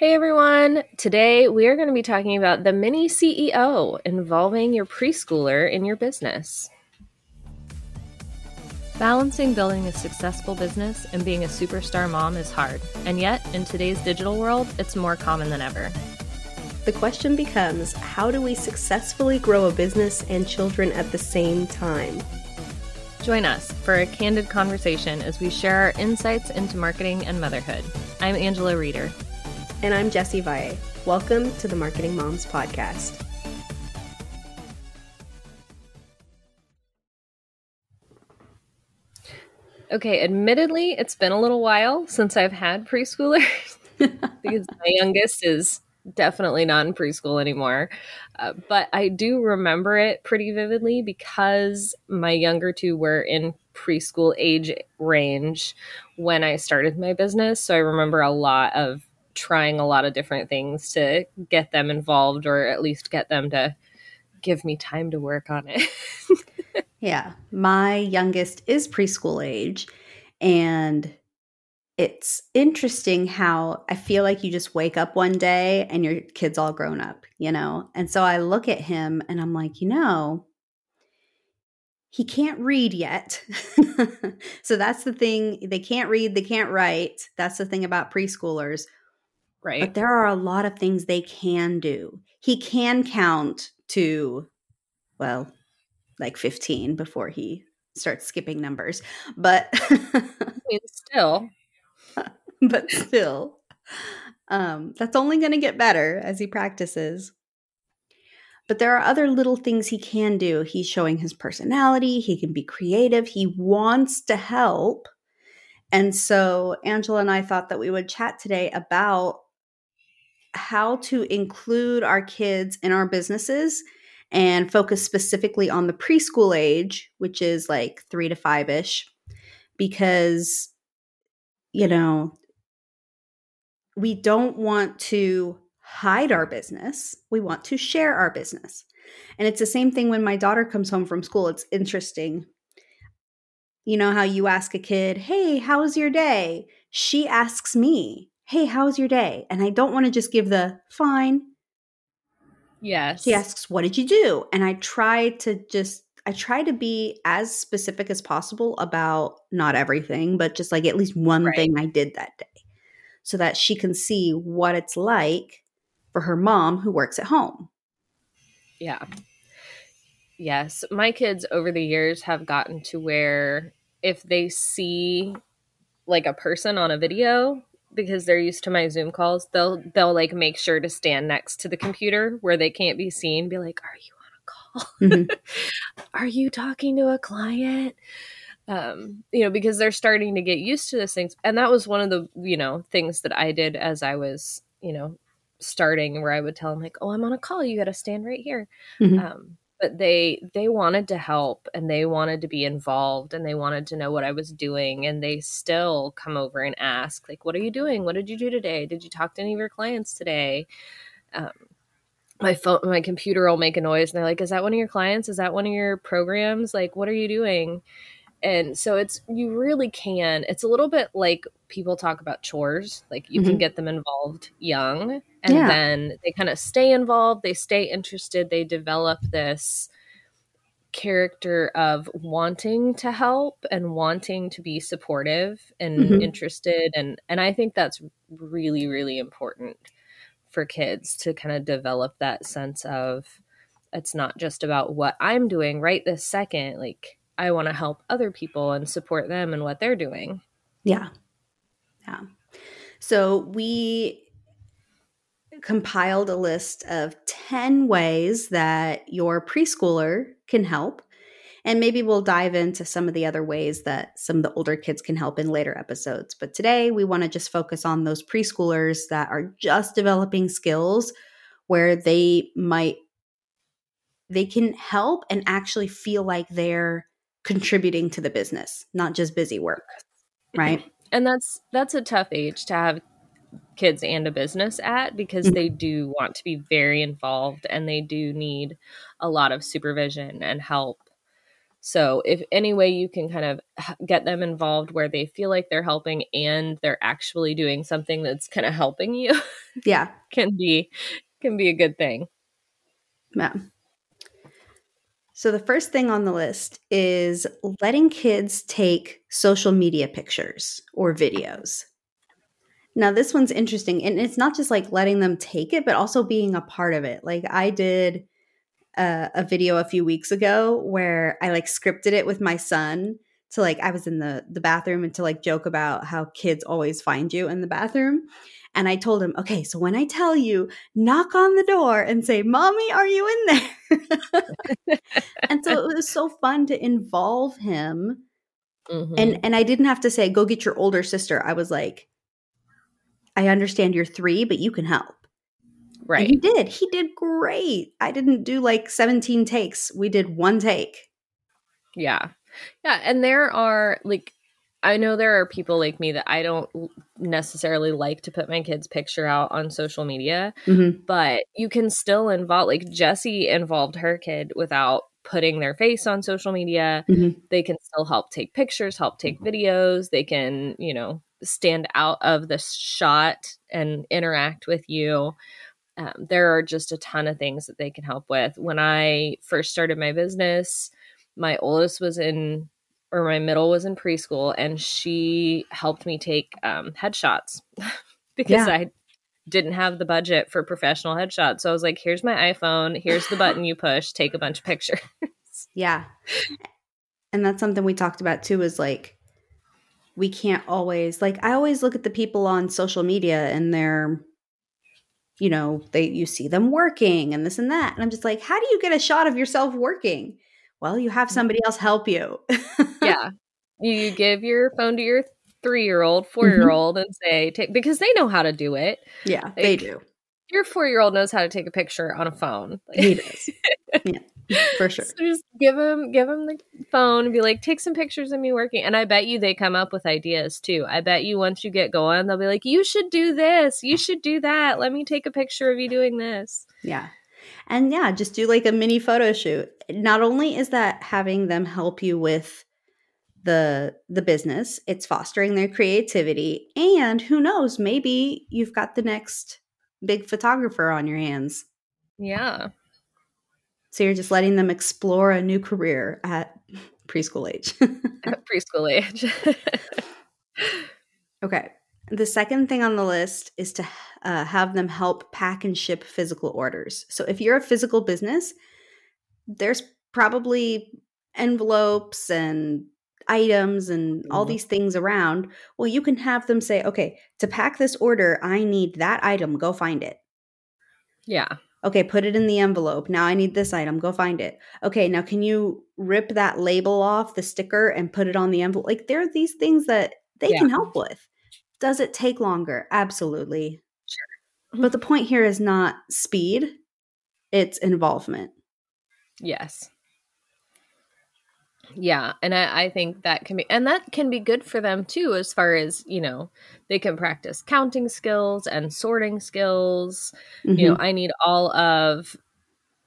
Hey everyone! Today we are going to be talking about the mini CEO involving your preschooler in your business. Balancing building a successful business and being a superstar mom is hard, and yet in today's digital world, it's more common than ever. The question becomes how do we successfully grow a business and children at the same time? Join us for a candid conversation as we share our insights into marketing and motherhood. I'm Angela Reeder. And I'm Jessie Valle. Welcome to the Marketing Moms Podcast. Okay, admittedly, it's been a little while since I've had preschoolers because my youngest is definitely not in preschool anymore. Uh, but I do remember it pretty vividly because my younger two were in preschool age range when I started my business. So I remember a lot of trying a lot of different things to get them involved or at least get them to give me time to work on it. yeah. My youngest is preschool age and it's interesting how I feel like you just wake up one day and your kid's all grown up, you know? And so I look at him and I'm like, you know, he can't read yet. so that's the thing. They can't read, they can't write. That's the thing about preschoolers. Right. But there are a lot of things they can do. He can count to, well, like 15 before he starts skipping numbers. But still. but still. Um, that's only going to get better as he practices. But there are other little things he can do. He's showing his personality, he can be creative, he wants to help. And so Angela and I thought that we would chat today about how to include our kids in our businesses and focus specifically on the preschool age, which is like three to five ish, because, you know, we don't want to hide our business. We want to share our business. And it's the same thing when my daughter comes home from school. It's interesting. You know how you ask a kid, Hey, how was your day? She asks me, Hey, how's your day? And I don't want to just give the fine. Yes. She asks, What did you do? And I try to just, I try to be as specific as possible about not everything, but just like at least one right. thing I did that day so that she can see what it's like for her mom who works at home. Yeah. Yes. My kids over the years have gotten to where if they see like a person on a video, because they're used to my Zoom calls, they'll they'll like make sure to stand next to the computer where they can't be seen, be like, "Are you on a call? Mm-hmm. Are you talking to a client?" Um, you know, because they're starting to get used to those things. And that was one of the, you know, things that I did as I was, you know, starting where I would tell them like, "Oh, I'm on a call. You got to stand right here." Mm-hmm. Um, but they they wanted to help and they wanted to be involved and they wanted to know what I was doing and they still come over and ask like what are you doing? What did you do today? Did you talk to any of your clients today? Um, my phone my computer will make a noise and they're like is that one of your clients? Is that one of your programs? Like what are you doing and so it's you really can it's a little bit like people talk about chores like you mm-hmm. can get them involved young and yeah. then they kind of stay involved they stay interested they develop this character of wanting to help and wanting to be supportive and mm-hmm. interested and and I think that's really really important for kids to kind of develop that sense of it's not just about what I'm doing right this second like I want to help other people and support them and what they're doing. Yeah. Yeah. So we compiled a list of 10 ways that your preschooler can help. And maybe we'll dive into some of the other ways that some of the older kids can help in later episodes. But today we want to just focus on those preschoolers that are just developing skills where they might they can help and actually feel like they're contributing to the business, not just busy work. Right. And that's that's a tough age to have kids and a business at because mm-hmm. they do want to be very involved and they do need a lot of supervision and help. So, if any way you can kind of get them involved where they feel like they're helping and they're actually doing something that's kind of helping you, Yeah. can be can be a good thing. Yeah. So the first thing on the list is letting kids take social media pictures or videos. Now this one's interesting and it's not just like letting them take it but also being a part of it. Like I did a, a video a few weeks ago where I like scripted it with my son to like I was in the the bathroom and to like joke about how kids always find you in the bathroom. And I told him, okay, so when I tell you, knock on the door and say, Mommy, are you in there? and so it was so fun to involve him. Mm-hmm. And and I didn't have to say, go get your older sister. I was like, I understand you're three, but you can help. Right. And he did. He did great. I didn't do like 17 takes. We did one take. Yeah. Yeah. And there are like I know there are people like me that I don't necessarily like to put my kid's picture out on social media, mm-hmm. but you can still involve, like Jessie involved her kid without putting their face on social media. Mm-hmm. They can still help take pictures, help take videos. They can, you know, stand out of the shot and interact with you. Um, there are just a ton of things that they can help with. When I first started my business, my oldest was in or my middle was in preschool and she helped me take um, headshots because yeah. I didn't have the budget for professional headshots. So I was like, here's my iPhone, here's the button you push, take a bunch of pictures. yeah. And that's something we talked about too is like we can't always like I always look at the people on social media and they're you know, they you see them working and this and that. And I'm just like, how do you get a shot of yourself working? Well, you have somebody else help you. You give your phone to your three year old, four year old, mm-hmm. and say, take, because they know how to do it. Yeah, like, they do. Your four year old knows how to take a picture on a phone. He does. yeah, for sure. So just give him, give him the phone and be like, take some pictures of me working. And I bet you they come up with ideas too. I bet you once you get going, they'll be like, you should do this. You should do that. Let me take a picture of you doing this. Yeah. And yeah, just do like a mini photo shoot. Not only is that having them help you with the the business, it's fostering their creativity and who knows, maybe you've got the next big photographer on your hands. Yeah. So you're just letting them explore a new career at preschool age. at preschool age. okay. The second thing on the list is to uh, have them help pack and ship physical orders. So if you're a physical business, there's probably envelopes and items and all mm-hmm. these things around. Well, you can have them say, okay, to pack this order, I need that item. Go find it. Yeah. Okay, put it in the envelope. Now I need this item. Go find it. Okay, now can you rip that label off the sticker and put it on the envelope? Like there are these things that they yeah. can help with. Does it take longer? Absolutely. Sure. But the point here is not speed, it's involvement. Yes. Yeah. And I, I, think that can be, and that can be good for them too, as far as, you know, they can practice counting skills and sorting skills. Mm-hmm. You know, mm-hmm. I need all of,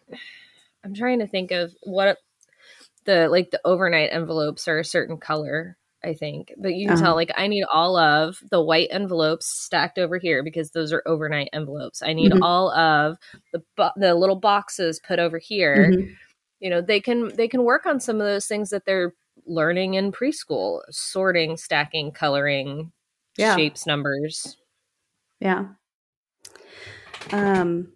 I'm trying to think of what the, like the overnight envelopes are a certain color. I think. But you can uh-huh. tell, like, I need all of the white envelopes stacked over here because those are overnight envelopes. I need mm-hmm. all of the bo- the little boxes put over here. Mm-hmm. You know, they can they can work on some of those things that they're learning in preschool: sorting, stacking, coloring, yeah. shapes, numbers. Yeah. Um.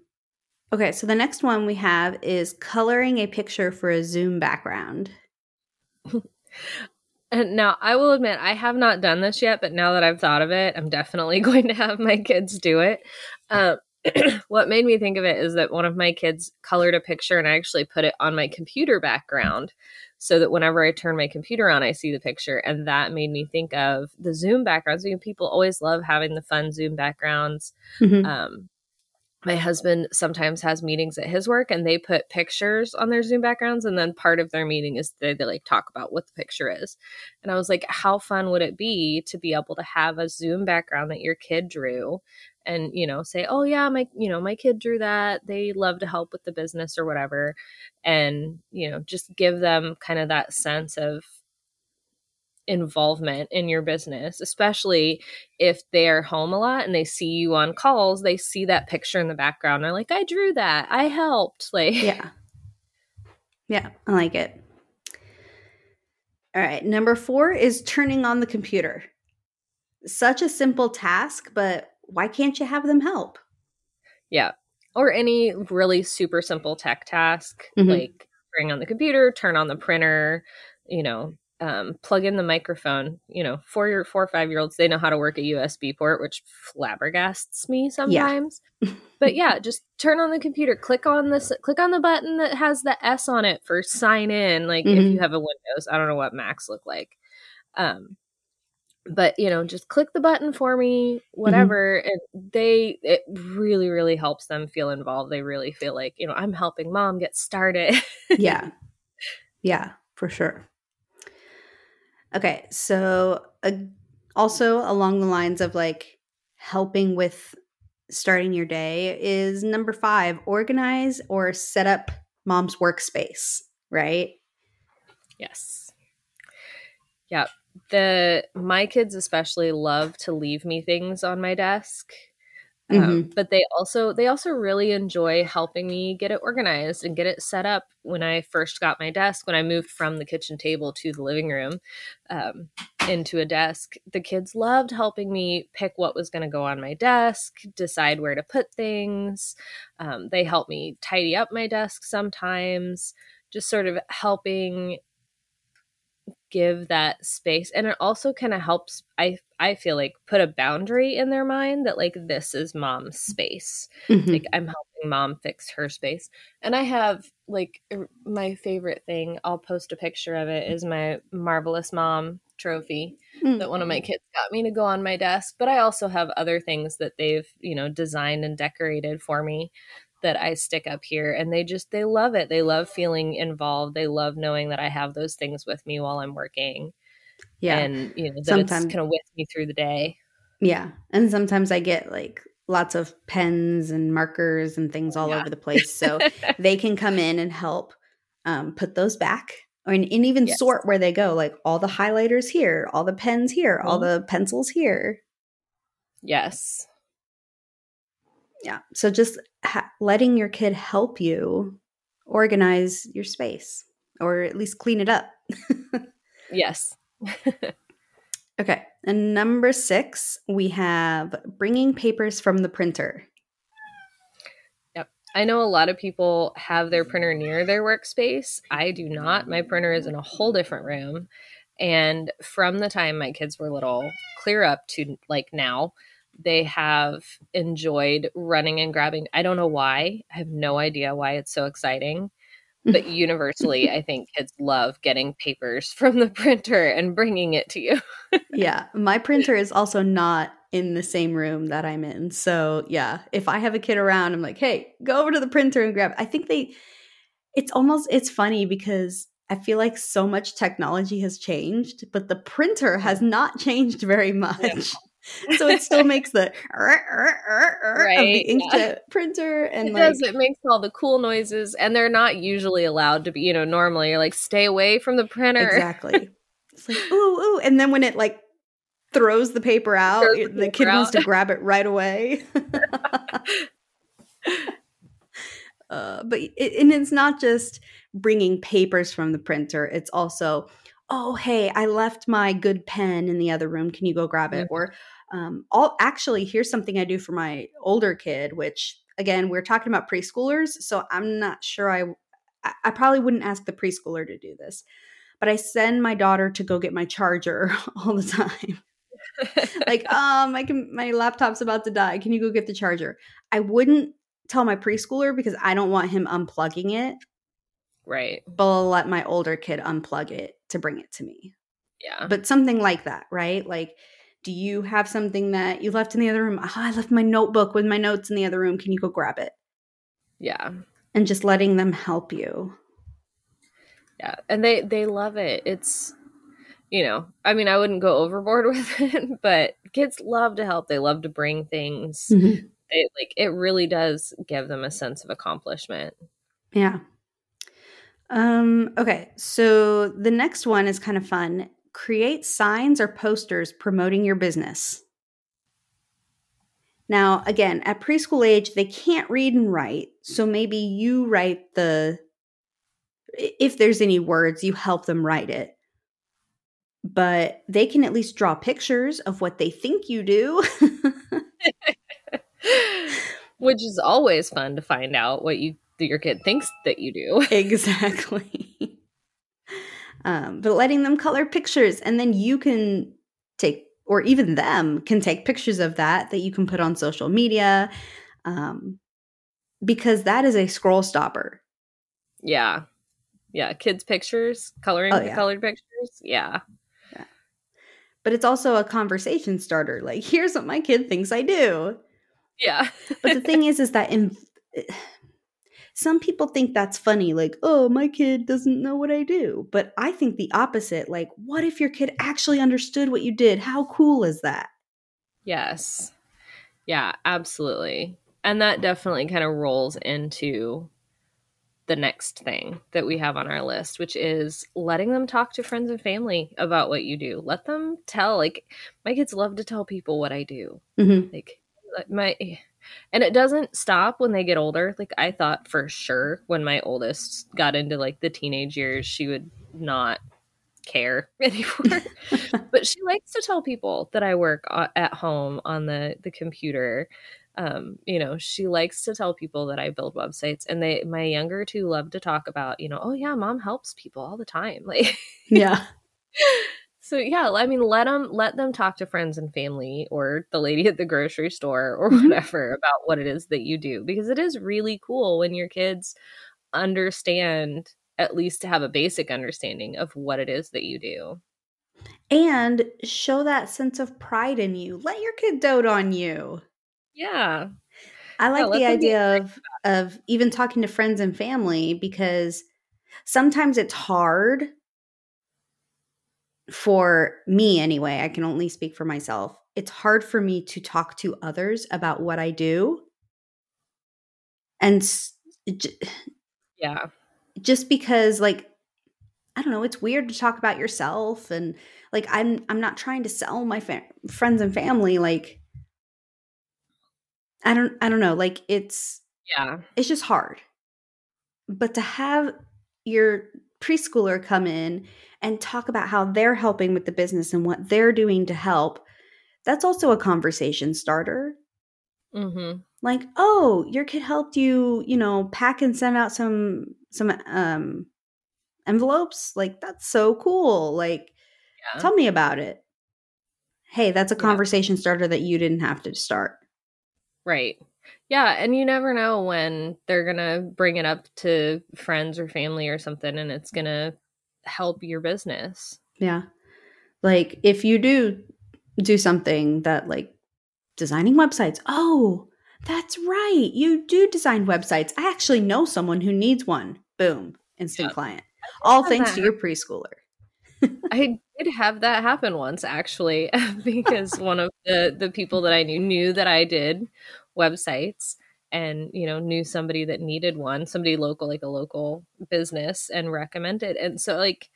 Okay, so the next one we have is coloring a picture for a Zoom background. And now I will admit I have not done this yet, but now that I've thought of it, I'm definitely going to have my kids do it. Uh, what made me think of it is that one of my kids colored a picture and I actually put it on my computer background so that whenever I turn my computer on, I see the picture. And that made me think of the Zoom backgrounds. You know, people always love having the fun Zoom backgrounds. Mm-hmm. Um, my husband sometimes has meetings at his work and they put pictures on their zoom backgrounds and then part of their meeting is they, they like talk about what the picture is and i was like how fun would it be to be able to have a zoom background that your kid drew and you know say oh yeah my you know my kid drew that they love to help with the business or whatever and you know just give them kind of that sense of involvement in your business, especially if they're home a lot and they see you on calls, they see that picture in the background. They're like, I drew that. I helped. Like, yeah. Yeah, I like it. All right. Number four is turning on the computer. Such a simple task, but why can't you have them help? Yeah. Or any really super simple tech task, mm-hmm. like bring on the computer, turn on the printer, you know, um, plug in the microphone. You know, four year, four or five year olds, they know how to work a USB port, which flabbergasts me sometimes. Yeah. but yeah, just turn on the computer, click on this, click on the button that has the S on it for sign in. Like mm-hmm. if you have a Windows, I don't know what Macs look like. Um, but you know just click the button for me mm-hmm. whatever mm-hmm. and they it really really helps them feel involved. They really feel like you know i'm helping mom get started. Yeah. Yeah for sure. Okay so uh, also along the lines of like helping with starting your day is number five organize or set up mom's workspace right? Yes. Yeah the my kids especially love to leave me things on my desk um, mm-hmm. but they also they also really enjoy helping me get it organized and get it set up when i first got my desk when i moved from the kitchen table to the living room um, into a desk the kids loved helping me pick what was going to go on my desk decide where to put things um, they help me tidy up my desk sometimes just sort of helping give that space and it also kind of helps i i feel like put a boundary in their mind that like this is mom's space mm-hmm. like i'm helping mom fix her space and i have like my favorite thing i'll post a picture of it is my marvelous mom trophy mm-hmm. that one of my kids got me to go on my desk but i also have other things that they've you know designed and decorated for me that I stick up here and they just they love it. They love feeling involved. They love knowing that I have those things with me while I'm working. Yeah. And you know, that sometimes, it's kind of with me through the day. Yeah. And sometimes I get like lots of pens and markers and things all yeah. over the place. So they can come in and help um, put those back and, and even yes. sort where they go, like all the highlighters here, all the pens here, mm-hmm. all the pencils here. Yes. Yeah. So just ha- letting your kid help you organize your space or at least clean it up. yes. okay. And number six, we have bringing papers from the printer. Yep. I know a lot of people have their printer near their workspace. I do not. My printer is in a whole different room. And from the time my kids were little, clear up to like now, they have enjoyed running and grabbing. I don't know why. I have no idea why it's so exciting. But universally, I think kids love getting papers from the printer and bringing it to you. yeah. My printer is also not in the same room that I'm in. So, yeah, if I have a kid around, I'm like, hey, go over to the printer and grab. I think they, it's almost, it's funny because I feel like so much technology has changed, but the printer has mm. not changed very much. So it still makes the right, of the inkjet yeah. printer and it like, does it makes all the cool noises and they're not usually allowed to be you know normally you're like stay away from the printer exactly it's like ooh ooh and then when it like throws the paper out the, the kid out. wants to grab it right away uh, but it, and it's not just bringing papers from the printer it's also oh hey i left my good pen in the other room can you go grab it mm-hmm. or um, all actually here's something i do for my older kid which again we're talking about preschoolers so i'm not sure i i probably wouldn't ask the preschooler to do this but i send my daughter to go get my charger all the time. Like um I can my laptop's about to die. Can you go get the charger? I wouldn't tell my preschooler because i don't want him unplugging it. Right. But i'll let my older kid unplug it to bring it to me. Yeah. But something like that right? Like do you have something that you left in the other room? Oh, I left my notebook with my notes in the other room. Can you go grab it? Yeah. And just letting them help you. Yeah. And they they love it. It's you know, I mean, I wouldn't go overboard with it, but kids love to help. They love to bring things. Mm-hmm. They, like it really does give them a sense of accomplishment. Yeah. Um okay, so the next one is kind of fun create signs or posters promoting your business. Now, again, at preschool age, they can't read and write. So maybe you write the, if there's any words, you help them write it. But they can at least draw pictures of what they think you do. Which is always fun to find out what you your kid thinks that you do. exactly. Um, but letting them color pictures. And then you can take or even them can take pictures of that that you can put on social media um, because that is a scroll stopper. Yeah. Yeah kids pictures coloring oh, yeah. colored pictures. Yeah. Yeah. But it's also a conversation starter. Like here's what my kid thinks i do. Yeah. But the thing is is that in some people think that's funny, like, oh, my kid doesn't know what I do. But I think the opposite. Like, what if your kid actually understood what you did? How cool is that? Yes. Yeah, absolutely. And that definitely kind of rolls into the next thing that we have on our list, which is letting them talk to friends and family about what you do. Let them tell. Like, my kids love to tell people what I do. Mm-hmm. Like, my and it doesn't stop when they get older. Like I thought for sure when my oldest got into like the teenage years, she would not care anymore. but she likes to tell people that I work at home on the the computer. Um, you know, she likes to tell people that I build websites and they my younger two love to talk about, you know, oh yeah, mom helps people all the time. Like Yeah. So yeah, I mean, let them let them talk to friends and family or the lady at the grocery store or mm-hmm. whatever about what it is that you do because it is really cool when your kids understand at least to have a basic understanding of what it is that you do. And show that sense of pride in you. Let your kid dote on you. Yeah. I like yeah, the idea of of even talking to friends and family because sometimes it's hard for me anyway, I can only speak for myself. It's hard for me to talk to others about what I do. And yeah. Just because like I don't know, it's weird to talk about yourself and like I'm I'm not trying to sell my fa- friends and family like I don't I don't know, like it's yeah. It's just hard. But to have your preschooler come in and talk about how they're helping with the business and what they're doing to help, that's also a conversation starter. Mm-hmm. Like, oh, your kid helped you, you know, pack and send out some some um envelopes. Like, that's so cool. Like, yeah. tell me about it. Hey, that's a conversation yeah. starter that you didn't have to start. Right. Yeah, and you never know when they're going to bring it up to friends or family or something and it's going to help your business. Yeah. Like if you do do something that like designing websites. Oh, that's right. You do design websites. I actually know someone who needs one. Boom, instant client. All thanks to your preschooler. I did have that happen once actually because one of the the people that I knew knew that I did websites and you know knew somebody that needed one somebody local like a local business and recommended and so like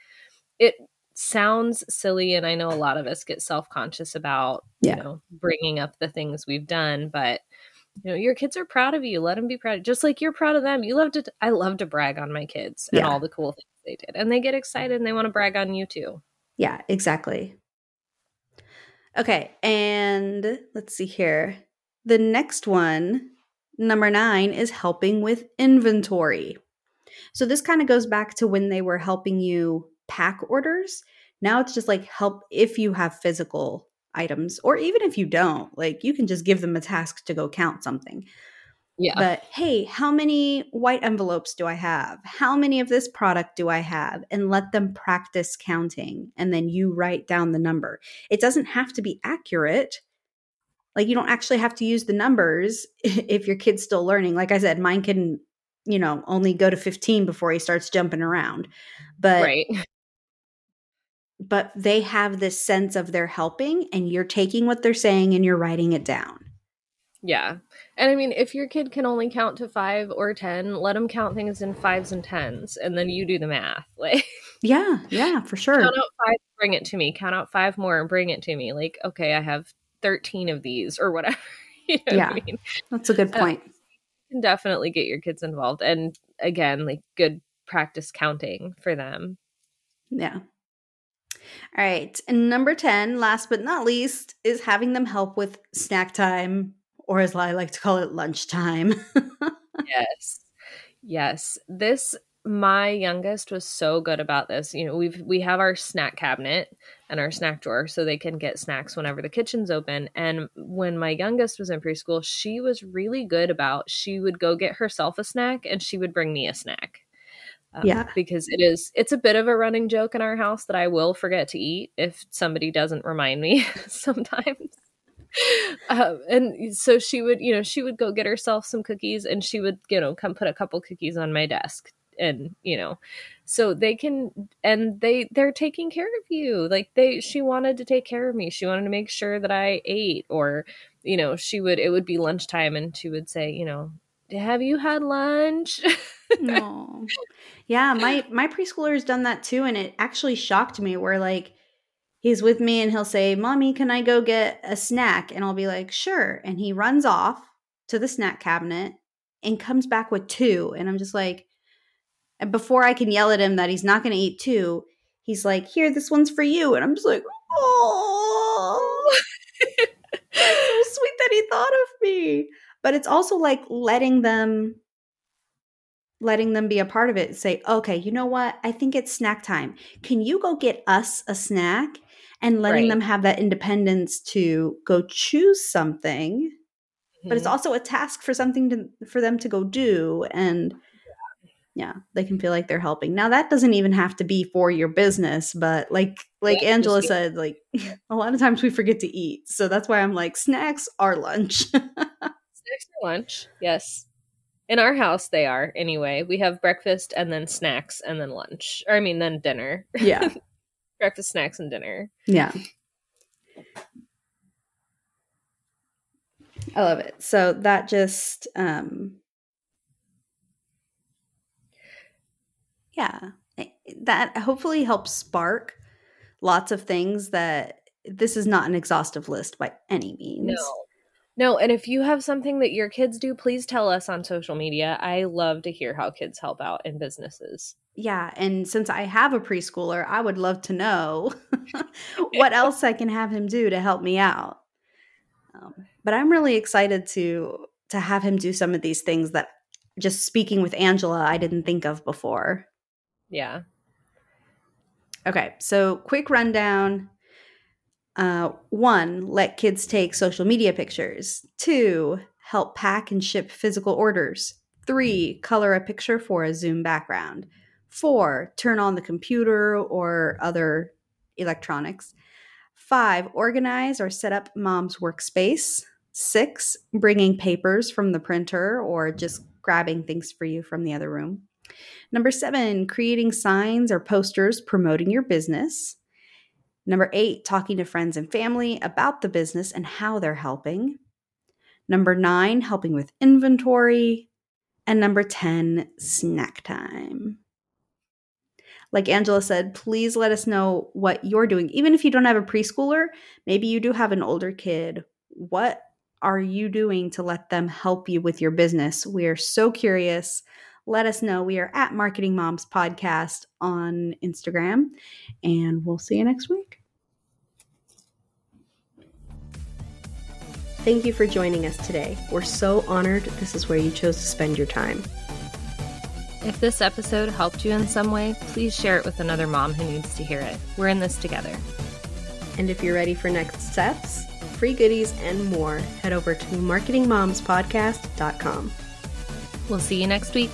it sounds silly and i know a lot of us get self-conscious about yeah. you know bringing up the things we've done but you know your kids are proud of you let them be proud just like you're proud of them you love to i love to brag on my kids and yeah. all the cool things they did and they get excited and they want to brag on you too yeah exactly okay and let's see here the next one Number nine is helping with inventory. So this kind of goes back to when they were helping you pack orders. Now it's just like help if you have physical items, or even if you don't, like you can just give them a task to go count something. Yeah. But hey, how many white envelopes do I have? How many of this product do I have? And let them practice counting. And then you write down the number. It doesn't have to be accurate. Like you don't actually have to use the numbers if your kid's still learning. Like I said, mine can, you know, only go to 15 before he starts jumping around. But right. But they have this sense of they're helping and you're taking what they're saying and you're writing it down. Yeah. And I mean, if your kid can only count to five or 10, let them count things in fives and tens and then you do the math. Like, Yeah, yeah, for sure. Count out five, bring it to me. Count out five more and bring it to me. Like, okay, I have 13 of these or whatever. you know yeah, what I mean? that's a good point. Um, you can definitely get your kids involved. And again, like good practice counting for them. Yeah. All right. And number 10, last but not least, is having them help with snack time, or as I like to call it, lunchtime. yes. Yes. This my youngest was so good about this. You know, we've we have our snack cabinet and our snack drawer so they can get snacks whenever the kitchen's open. And when my youngest was in preschool, she was really good about she would go get herself a snack and she would bring me a snack. Um, yeah. Because it is it's a bit of a running joke in our house that I will forget to eat if somebody doesn't remind me sometimes. Um, and so she would, you know, she would go get herself some cookies and she would, you know, come put a couple cookies on my desk and you know so they can and they they're taking care of you. Like they she wanted to take care of me. She wanted to make sure that i ate or you know she would it would be lunchtime and she would say you know have you had lunch? No. Yeah my my preschooler has done that too and it actually shocked me where like he's with me and he'll say mommy can i go get a snack? And i'll be like sure. And he runs off to the snack cabinet and comes back with two. And i'm just like and before I can yell at him that he's not going to eat two, he's like, "Here, this one's for you." And I'm just like, "Oh, so sweet that he thought of me." But it's also like letting them letting them be a part of it. Say, "Okay, you know what? I think it's snack time. Can you go get us a snack?" And letting right. them have that independence to go choose something. Mm-hmm. But it's mm-hmm. also a task for something to for them to go do and yeah they can feel like they're helping. Now that doesn't even have to be for your business but like like yeah, angela said like a lot of times we forget to eat so that's why i'm like snacks are lunch. Snacks are lunch yes. In our house they are anyway. We have breakfast and then snacks and then lunch or i mean then dinner. Yeah. Breakfast snacks and dinner. Yeah. I love it. So that just um Yeah. Eh, that hopefully helps spark lots of things that this is not an exhaustive list by any means. No. No, and if you have something that your kids do, please tell us on social media. I love to hear how kids help out in businesses. Yeah, and since I have a preschooler, I would love to know what else I can have him do to help me out. Um, but I'm really excited to to have him do some of these things that just speaking with Angela I didn't think of before. Yeah. Okay, so quick rundown. Uh, one, let kids take social media pictures. Two, help pack and ship physical orders. Three, color a picture for a Zoom background. Four, turn on the computer or other electronics. Five, organize or set up mom's workspace. Six, bringing papers from the printer or just grabbing things for you from the other room. Number seven, creating signs or posters promoting your business. Number eight, talking to friends and family about the business and how they're helping. Number nine, helping with inventory. And number 10, snack time. Like Angela said, please let us know what you're doing. Even if you don't have a preschooler, maybe you do have an older kid. What are you doing to let them help you with your business? We are so curious let us know. We are at Marketing Moms Podcast on Instagram, and we'll see you next week. Thank you for joining us today. We're so honored this is where you chose to spend your time. If this episode helped you in some way, please share it with another mom who needs to hear it. We're in this together. And if you're ready for next steps, free goodies, and more, head over to marketingmomspodcast.com. We'll see you next week.